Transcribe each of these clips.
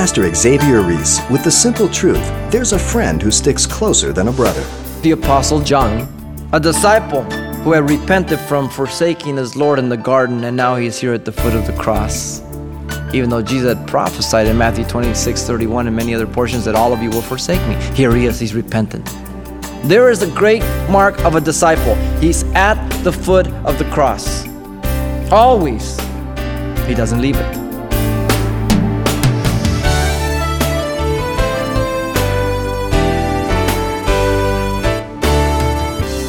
Pastor Xavier Reese with the simple truth there's a friend who sticks closer than a brother. The Apostle John, a disciple who had repented from forsaking his Lord in the garden, and now he's here at the foot of the cross. Even though Jesus had prophesied in Matthew 26 31 and many other portions that all of you will forsake me, here he is, he's repentant. There is a great mark of a disciple. He's at the foot of the cross. Always. He doesn't leave it.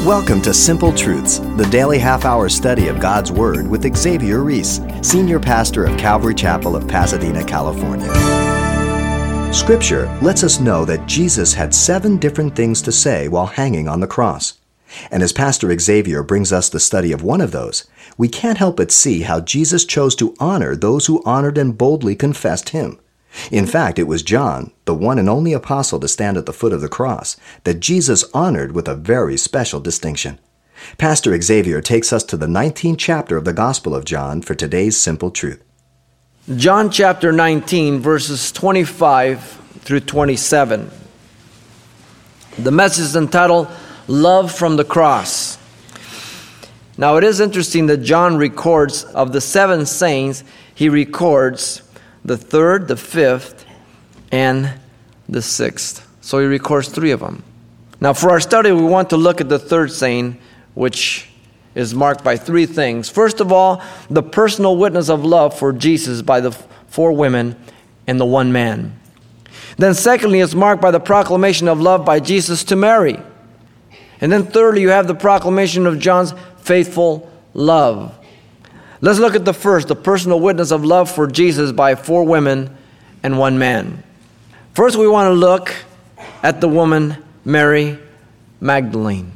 Welcome to Simple Truths, the daily half hour study of God's Word with Xavier Reese, Senior Pastor of Calvary Chapel of Pasadena, California. Scripture lets us know that Jesus had seven different things to say while hanging on the cross. And as Pastor Xavier brings us the study of one of those, we can't help but see how Jesus chose to honor those who honored and boldly confessed him. In fact, it was John, the one and only apostle to stand at the foot of the cross, that Jesus honored with a very special distinction. Pastor Xavier takes us to the 19th chapter of the Gospel of John for today's simple truth. John chapter 19, verses 25 through 27. The message is entitled Love from the Cross. Now, it is interesting that John records of the seven saints, he records the third, the fifth, and the sixth. So he records three of them. Now, for our study, we want to look at the third saying, which is marked by three things. First of all, the personal witness of love for Jesus by the four women and the one man. Then, secondly, it's marked by the proclamation of love by Jesus to Mary. And then, thirdly, you have the proclamation of John's faithful love. Let's look at the first, the personal witness of love for Jesus by four women and one man. First, we want to look at the woman Mary Magdalene.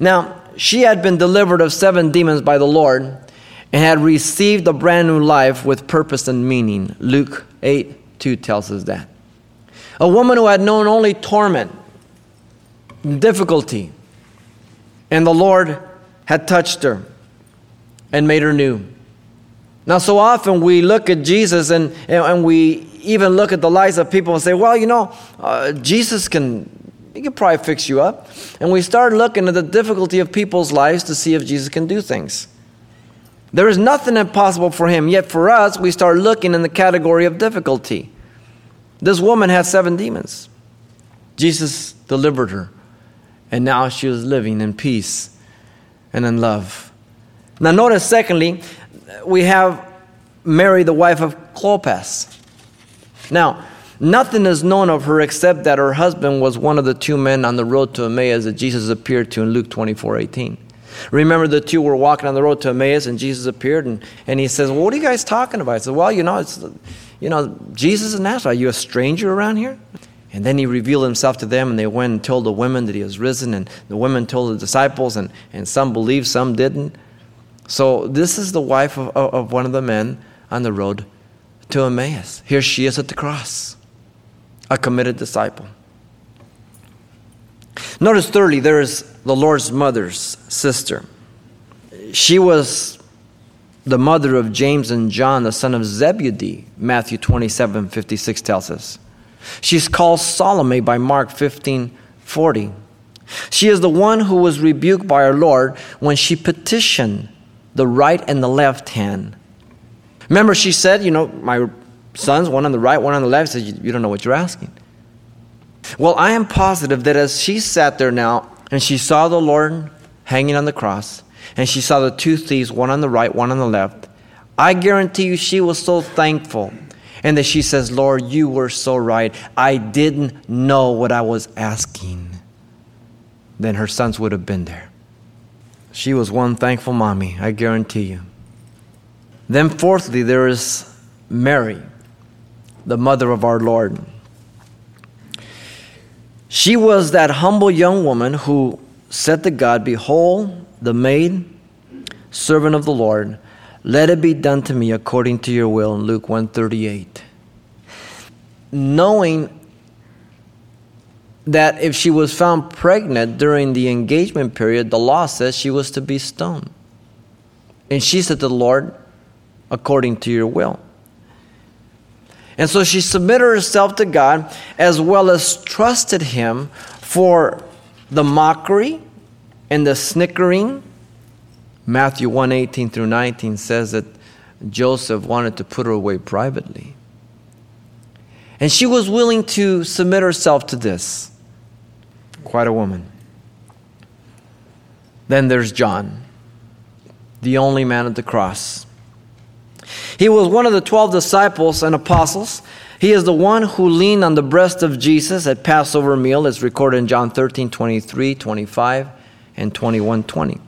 Now, she had been delivered of seven demons by the Lord and had received a brand new life with purpose and meaning. Luke 8 2 tells us that. A woman who had known only torment, difficulty, and the Lord had touched her and made her new. Now, so often we look at Jesus and, and we even look at the lives of people and say, well, you know, uh, Jesus can, he can probably fix you up. And we start looking at the difficulty of people's lives to see if Jesus can do things. There is nothing impossible for him, yet for us, we start looking in the category of difficulty. This woman had seven demons. Jesus delivered her, and now she was living in peace and in love. Now, notice, secondly, we have Mary, the wife of Clopas. Now, nothing is known of her except that her husband was one of the two men on the road to Emmaus that Jesus appeared to in Luke 24 18. Remember, the two were walking on the road to Emmaus, and Jesus appeared, and, and he says, well, What are you guys talking about? I said, Well, you know, it's, you know, Jesus is Nazareth. Are you a stranger around here? And then he revealed himself to them, and they went and told the women that he was risen, and the women told the disciples, and, and some believed, some didn't. So this is the wife of, of one of the men on the road to Emmaus. Here she is at the cross, a committed disciple. Notice, thirdly, there is the Lord's mother's sister. She was the mother of James and John, the son of Zebedee, Matthew 27 56 tells us. She's called Salome by Mark 15 40. She is the one who was rebuked by our Lord when she petitioned the right and the left hand. Remember, she said, You know, my sons, one on the right, one on the left, said, You don't know what you're asking. Well, I am positive that as she sat there now and she saw the Lord hanging on the cross, and she saw the two thieves, one on the right, one on the left, I guarantee you she was so thankful. And that she says, Lord, you were so right. I didn't know what I was asking. Then her sons would have been there. She was one thankful mommy, I guarantee you. Then, fourthly, there is Mary, the mother of our Lord. She was that humble young woman who said to God, Behold, the maid, servant of the Lord, let it be done to me according to your will in Luke 138. Knowing that if she was found pregnant during the engagement period, the law says she was to be stoned. And she said to the Lord, according to your will. And so she submitted herself to God as well as trusted Him for the mockery and the snickering. Matthew 1 18 through 19 says that Joseph wanted to put her away privately. And she was willing to submit herself to this. Quite a woman. Then there's John, the only man at the cross. He was one of the 12 disciples and apostles. He is the one who leaned on the breast of Jesus at Passover meal, as recorded in John 13 23, 25, and 21 20.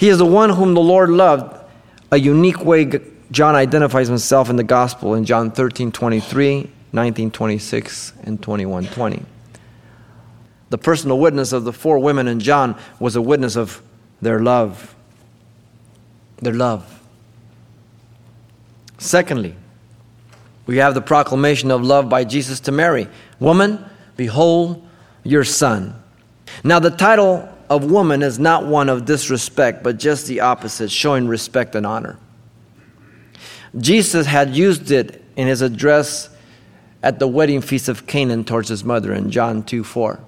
He is the one whom the Lord loved, a unique way John identifies himself in the gospel in John 13 23, 19 26, and 21 20. The personal witness of the four women in John was a witness of their love. Their love. Secondly, we have the proclamation of love by Jesus to Mary Woman, behold your son. Now, the title of woman is not one of disrespect, but just the opposite, showing respect and honor. Jesus had used it in his address at the wedding feast of Canaan towards his mother in John 2 4.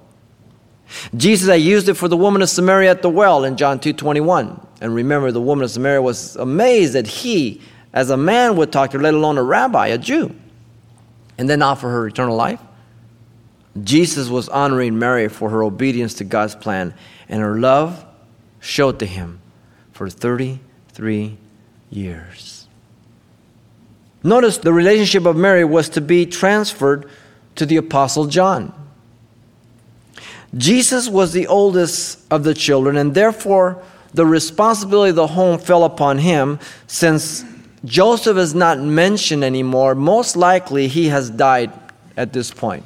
Jesus had used it for the woman of Samaria at the well in John 2 21. And remember, the woman of Samaria was amazed that he, as a man would talk to her, let alone a rabbi, a Jew, and then offer her eternal life. Jesus was honoring Mary for her obedience to God's plan, and her love showed to him for 33 years. Notice the relationship of Mary was to be transferred to the Apostle John. Jesus was the oldest of the children, and therefore the responsibility of the home fell upon him since Joseph is not mentioned anymore, most likely he has died at this point.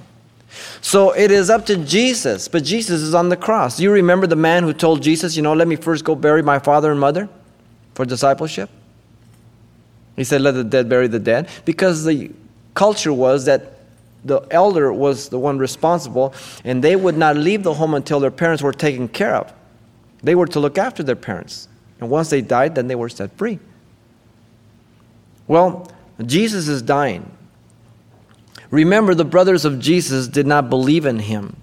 So it is up to Jesus, but Jesus is on the cross. You remember the man who told Jesus, you know, let me first go bury my father and mother for discipleship? He said, let the dead bury the dead. Because the culture was that the elder was the one responsible, and they would not leave the home until their parents were taken care of. They were to look after their parents. And once they died, then they were set free. Well, Jesus is dying. Remember, the brothers of Jesus did not believe in him.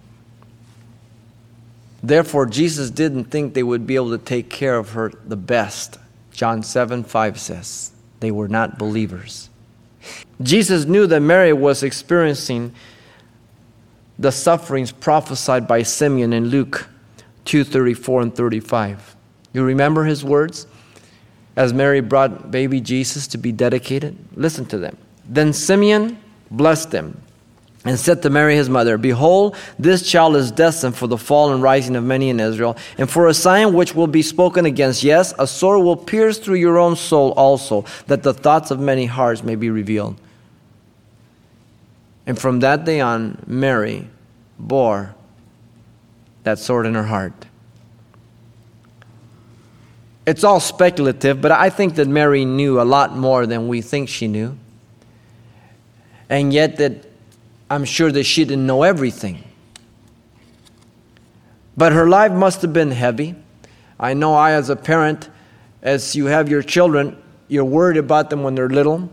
Therefore, Jesus didn't think they would be able to take care of her the best. John 7 5 says they were not believers. Jesus knew that Mary was experiencing the sufferings prophesied by Simeon in Luke 2:34 and 35. You remember his words? as Mary brought baby Jesus to be dedicated? Listen to them. Then Simeon blessed them and said to Mary his mother, Behold, this child is destined for the fall and rising of many in Israel, and for a sign which will be spoken against. Yes, a sword will pierce through your own soul also, that the thoughts of many hearts may be revealed. And from that day on, Mary bore that sword in her heart. It's all speculative, but I think that Mary knew a lot more than we think she knew. And yet, that I'm sure that she didn't know everything. But her life must have been heavy. I know I, as a parent, as you have your children, you're worried about them when they're little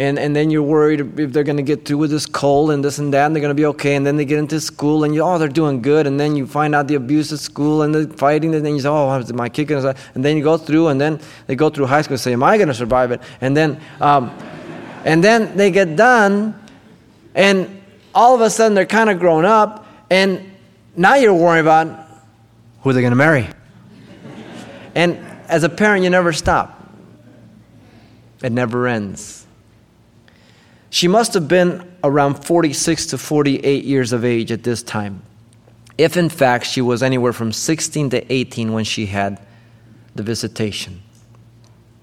and, and then you're worried if they're going to get through with this cold and this and that, and they're going to be okay. And then they get into school, and you, oh, they're doing good. And then you find out the abuse at school and the fighting, and then you say, oh, am I kicking? And then you go through, and then they go through high school and say, am I going to survive it? And then, um, and then they get done, and all of a sudden they're kind of grown up, and now you're worrying about who they're going to marry. and as a parent, you never stop. It never ends. She must have been around 46 to 48 years of age at this time, if in fact she was anywhere from 16 to 18 when she had the visitation.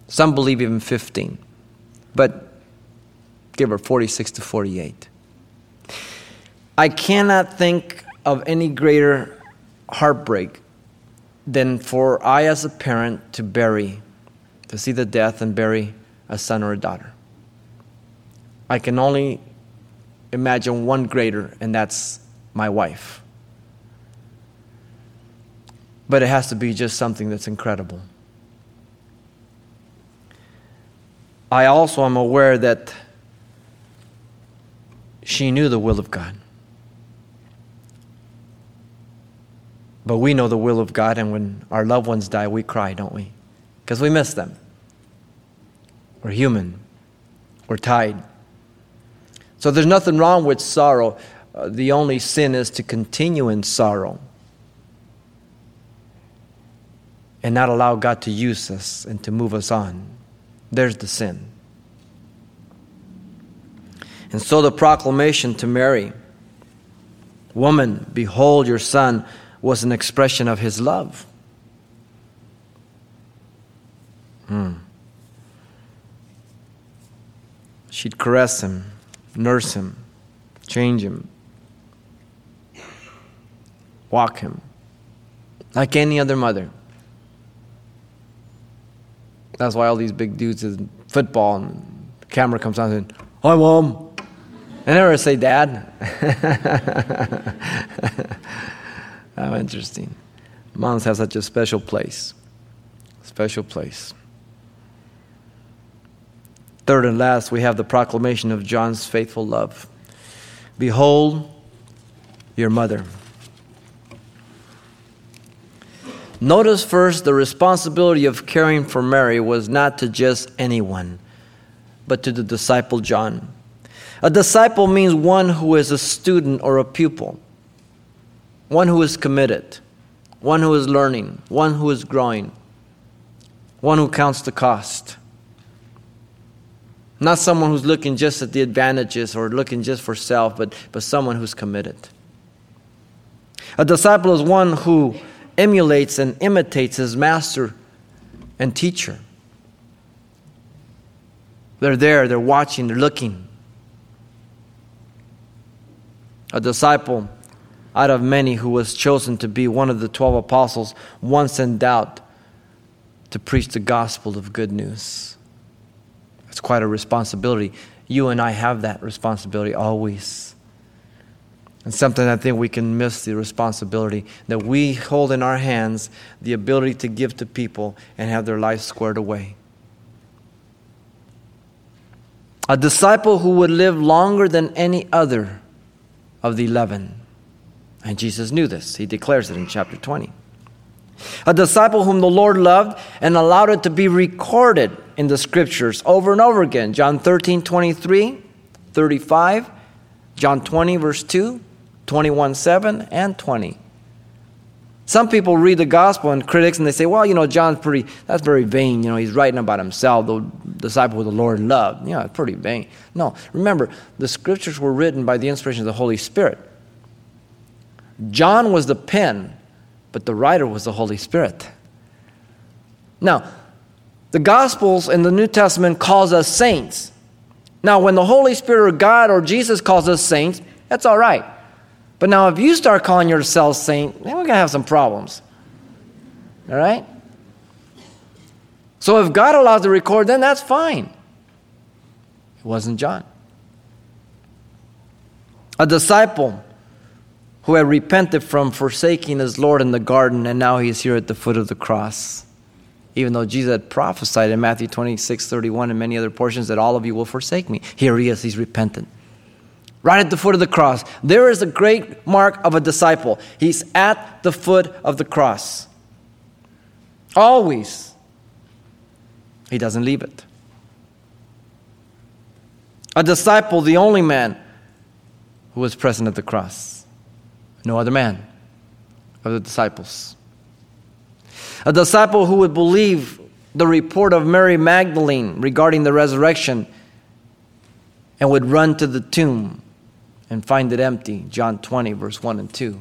Some believe even 15, but give her 46 to 48. I cannot think of any greater heartbreak than for I, as a parent, to bury, to see the death and bury a son or a daughter. I can only imagine one greater, and that's my wife. But it has to be just something that's incredible. I also am aware that She knew the will of God. But we know the will of God, and when our loved ones die, we cry, don't we? Because we miss them. We're human, we're tied. So there's nothing wrong with sorrow. Uh, the only sin is to continue in sorrow and not allow God to use us and to move us on. There's the sin. And so the proclamation to Mary, Woman, behold your son was an expression of his love. Hmm. She'd caress him, nurse him, change him, walk him, like any other mother. That's why all these big dudes in football and the camera comes on and, Hi, mom. I never say dad. How interesting. Moms have such a special place. Special place. Third and last, we have the proclamation of John's faithful love. Behold your mother. Notice first the responsibility of caring for Mary was not to just anyone, but to the disciple John. A disciple means one who is a student or a pupil one who is committed, one who is learning, one who is growing, one who counts the cost. Not someone who's looking just at the advantages or looking just for self, but, but someone who's committed. A disciple is one who emulates and imitates his master and teacher. They're there, they're watching, they're looking. A disciple out of many who was chosen to be one of the 12 apostles, one sent out to preach the gospel of good news. It's quite a responsibility. You and I have that responsibility always. And something I think we can miss the responsibility that we hold in our hands the ability to give to people and have their lives squared away. A disciple who would live longer than any other of the eleven and Jesus knew this. He declares it in chapter 20. A disciple whom the Lord loved and allowed it to be recorded in the scriptures over and over again. John 13, 23, 35, John 20, verse 2, 21, 7, and 20. Some people read the gospel and critics and they say, well, you know, John's pretty, that's very vain. You know, he's writing about himself, the disciple who the Lord loved. You know, pretty vain. No, remember, the scriptures were written by the inspiration of the Holy Spirit. John was the pen, but the writer was the Holy Spirit. Now, the Gospels in the New Testament calls us saints. Now, when the Holy Spirit or God or Jesus calls us saints, that's all right. But now, if you start calling yourself saint, then we're going to have some problems. All right? So, if God allows the record, then that's fine. It wasn't John. A disciple who had repented from forsaking his Lord in the garden, and now he's here at the foot of the cross. Even though Jesus had prophesied in Matthew 26, 31, and many other portions that all of you will forsake me. Here he is, he's repentant. Right at the foot of the cross. There is a great mark of a disciple. He's at the foot of the cross. Always. He doesn't leave it. A disciple, the only man who was present at the cross no other man of the disciples. A disciple who would believe the report of Mary Magdalene regarding the resurrection and would run to the tomb and find it empty. John 20, verse 1 and 2.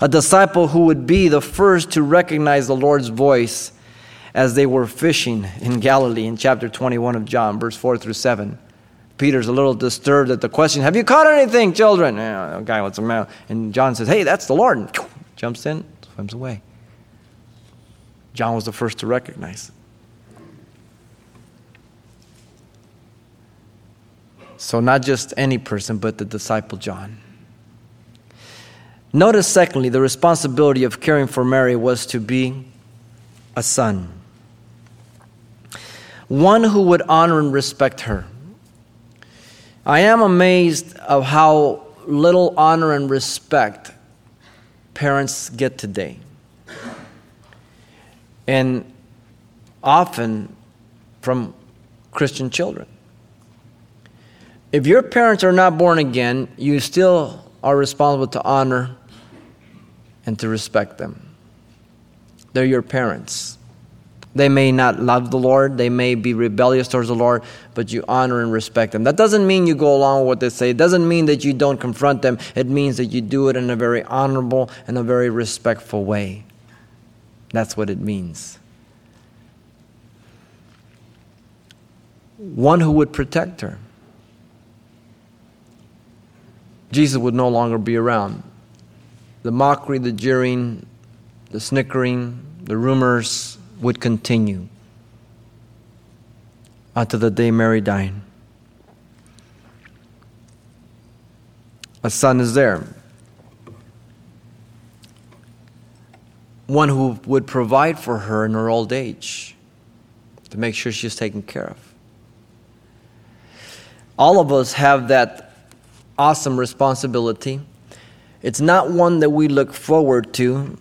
A disciple who would be the first to recognize the Lord's voice as they were fishing in Galilee in chapter 21 of John, verse 4 through 7. Peter's a little disturbed at the question, Have you caught anything, children? Yeah, guy what's the matter? And John says, Hey, that's the Lord. And jumps in, swims away. John was the first to recognize it. So, not just any person, but the disciple John. Notice, secondly, the responsibility of caring for Mary was to be a son, one who would honor and respect her. I am amazed of how little honor and respect parents get today. And often from Christian children. If your parents are not born again, you still are responsible to honor and to respect them. They're your parents. They may not love the Lord, they may be rebellious towards the Lord, but you honor and respect them. That doesn't mean you go along with what they say. It doesn't mean that you don't confront them. It means that you do it in a very honorable and a very respectful way. That's what it means. One who would protect her. Jesus would no longer be around. The mockery, the jeering, the snickering, the rumors, would continue until the day Mary died. A son is there. One who would provide for her in her old age to make sure she's taken care of. All of us have that awesome responsibility. It's not one that we look forward to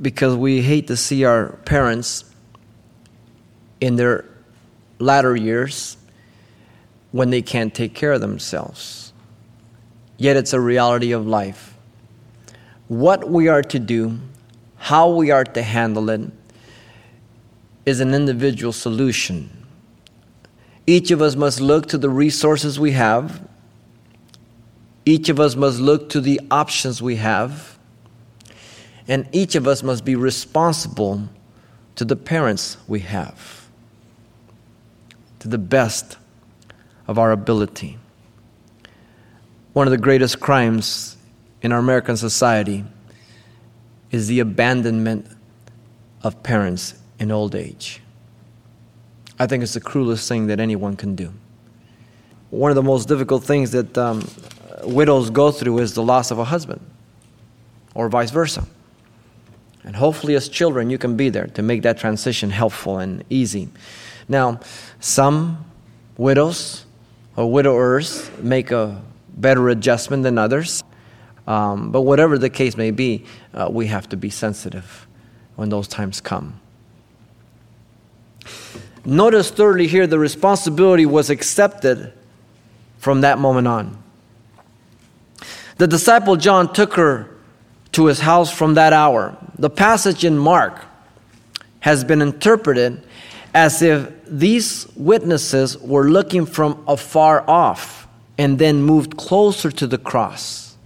because we hate to see our parents in their latter years when they can't take care of themselves. Yet it's a reality of life. What we are to do, how we are to handle it, is an individual solution. Each of us must look to the resources we have. Each of us must look to the options we have and each of us must be responsible to the parents we have, to the best of our ability. One of the greatest crimes in our American society is the abandonment of parents in old age. I think it's the cruelest thing that anyone can do. One of the most difficult things that um, widows go through is the loss of a husband, or vice versa. And hopefully, as children, you can be there to make that transition helpful and easy. Now, some widows or widowers make a better adjustment than others. Um, but whatever the case may be, uh, we have to be sensitive when those times come. Notice thirdly here the responsibility was accepted from that moment on. The disciple John took her to his house from that hour. The passage in Mark has been interpreted as if these witnesses were looking from afar off and then moved closer to the cross.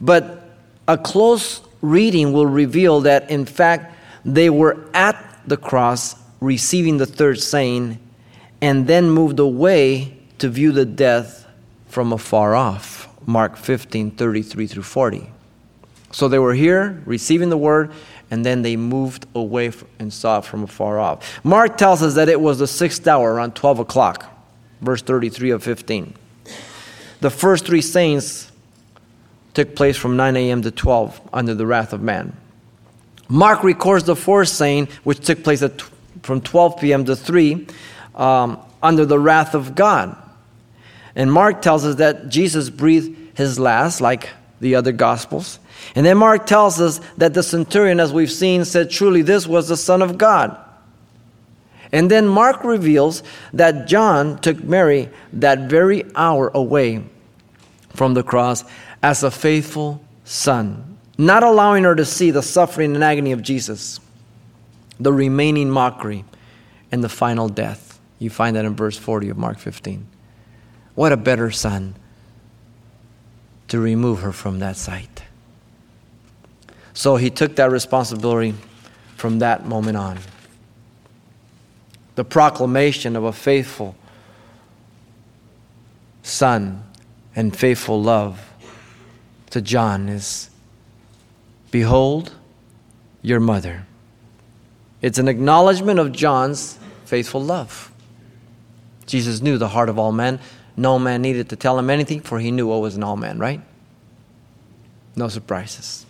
But a close reading will reveal that, in fact, they were at the cross receiving the third saying and then moved away to view the death from afar off. Mark 15 33 through 40. So they were here receiving the word, and then they moved away and saw it from afar off. Mark tells us that it was the sixth hour, around 12 o'clock, verse 33 of 15. The first three sayings took place from 9 a.m. to 12 under the wrath of man. Mark records the fourth saying, which took place at, from 12 p.m. to 3, um, under the wrath of God. And Mark tells us that Jesus breathed his last, like the other Gospels. And then Mark tells us that the centurion, as we've seen, said, Truly, this was the Son of God. And then Mark reveals that John took Mary that very hour away from the cross as a faithful son, not allowing her to see the suffering and agony of Jesus, the remaining mockery, and the final death. You find that in verse 40 of Mark 15. What a better son to remove her from that sight. So he took that responsibility from that moment on. The proclamation of a faithful son and faithful love to John is Behold your mother. It's an acknowledgement of John's faithful love. Jesus knew the heart of all men. No man needed to tell him anything, for he knew what was in all men, right? No surprises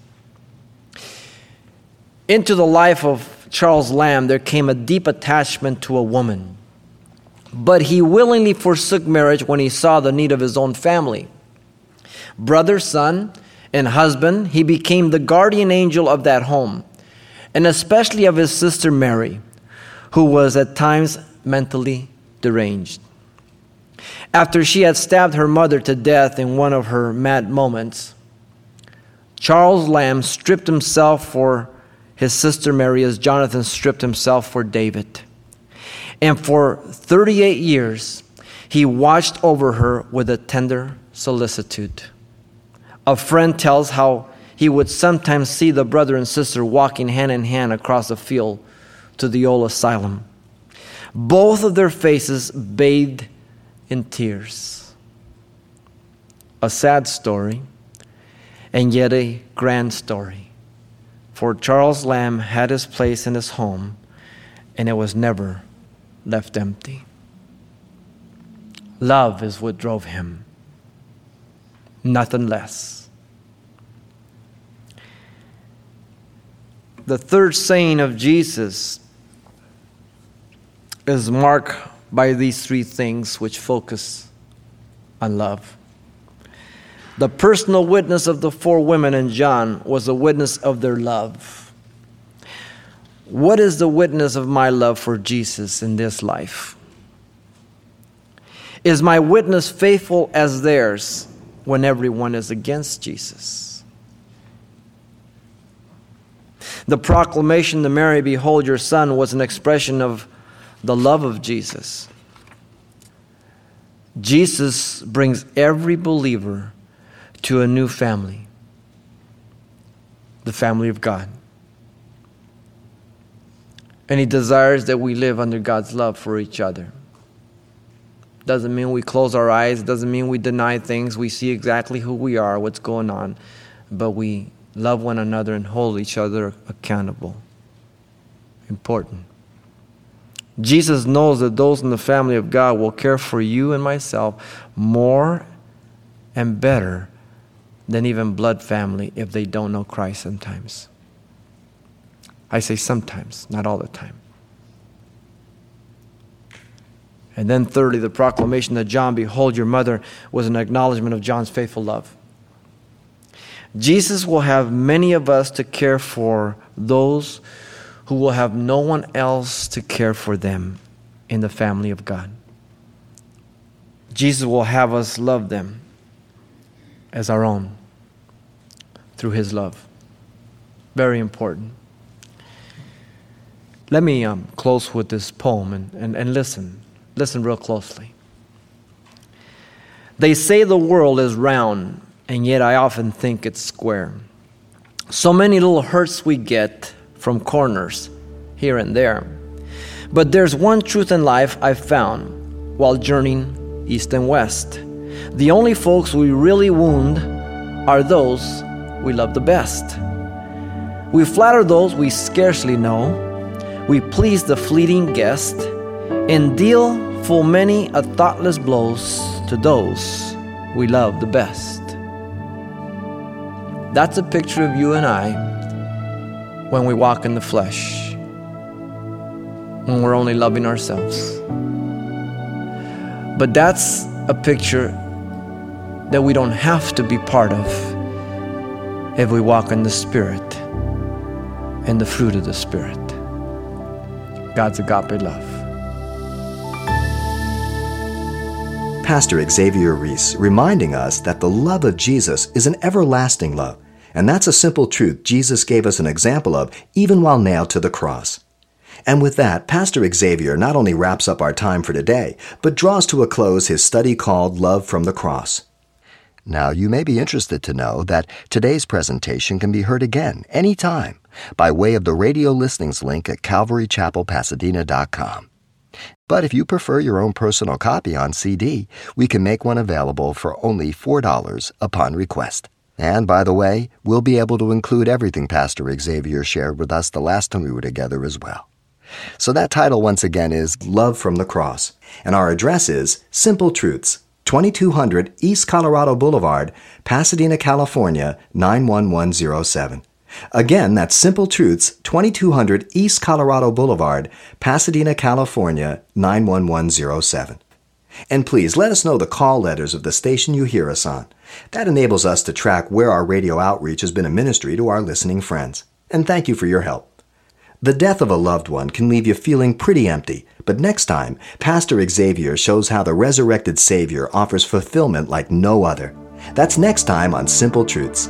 into the life of Charles Lamb, there came a deep attachment to a woman but he willingly forsook marriage when he saw the need of his own family. Brother, son, and husband, he became the guardian angel of that home, and especially of his sister Mary, who was at times mentally deranged. After she had stabbed her mother to death in one of her mad moments, Charles Lamb stripped himself for his sister Mary as Jonathan stripped himself for David. And for 38 years, he watched over her with a tender solicitude. A friend tells how he would sometimes see the brother and sister walking hand in hand across the field to the old asylum, both of their faces bathed in tears. A sad story, and yet a grand story. For Charles Lamb had his place in his home, and it was never left empty. Love is what drove him, nothing less. The third saying of Jesus is marked by these three things which focus on love. The personal witness of the four women in John was a witness of their love. What is the witness of my love for Jesus in this life? Is my witness faithful as theirs when everyone is against Jesus? The proclamation to Mary, Behold your son, was an expression of the love of Jesus. Jesus brings every believer to a new family, the family of God. And He desires that we live under God's love for each other. Doesn't mean we close our eyes, doesn't mean we deny things. We see exactly who we are, what's going on, but we love one another and hold each other accountable. Important. Jesus knows that those in the family of God will care for you and myself more and better than even blood family if they don't know Christ sometimes. I say sometimes, not all the time. And then, thirdly, the proclamation that John, behold your mother, was an acknowledgement of John's faithful love. Jesus will have many of us to care for those who will have no one else to care for them in the family of God. Jesus will have us love them as our own through his love. Very important. Let me um, close with this poem and, and, and listen. Listen real closely. They say the world is round, and yet I often think it's square. So many little hurts we get from corners here and there. But there's one truth in life I've found while journeying east and west. The only folks we really wound are those we love the best. We flatter those we scarcely know we please the fleeting guest and deal full many a thoughtless blows to those we love the best. That's a picture of you and I when we walk in the flesh, when we're only loving ourselves. But that's a picture that we don't have to be part of if we walk in the Spirit and the fruit of the Spirit. God's agape love. Pastor Xavier Reese reminding us that the love of Jesus is an everlasting love, and that's a simple truth Jesus gave us an example of even while nailed to the cross. And with that, Pastor Xavier not only wraps up our time for today, but draws to a close his study called Love from the Cross. Now, you may be interested to know that today's presentation can be heard again anytime by way of the radio listings link at calvarychapelpasadena.com. But if you prefer your own personal copy on CD, we can make one available for only $4 upon request. And by the way, we'll be able to include everything Pastor Xavier shared with us the last time we were together as well. So that title once again is Love from the Cross, and our address is Simple Truths, 2200 East Colorado Boulevard, Pasadena, California 91107. Again, that's Simple Truths, 2200 East Colorado Boulevard, Pasadena, California, 91107. And please let us know the call letters of the station you hear us on. That enables us to track where our radio outreach has been a ministry to our listening friends. And thank you for your help. The death of a loved one can leave you feeling pretty empty, but next time, Pastor Xavier shows how the resurrected Savior offers fulfillment like no other. That's next time on Simple Truths.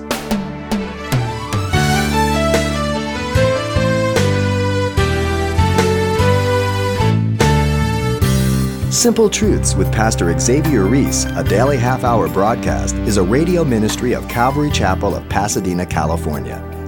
Simple Truths with Pastor Xavier Reese, a daily half hour broadcast, is a radio ministry of Calvary Chapel of Pasadena, California.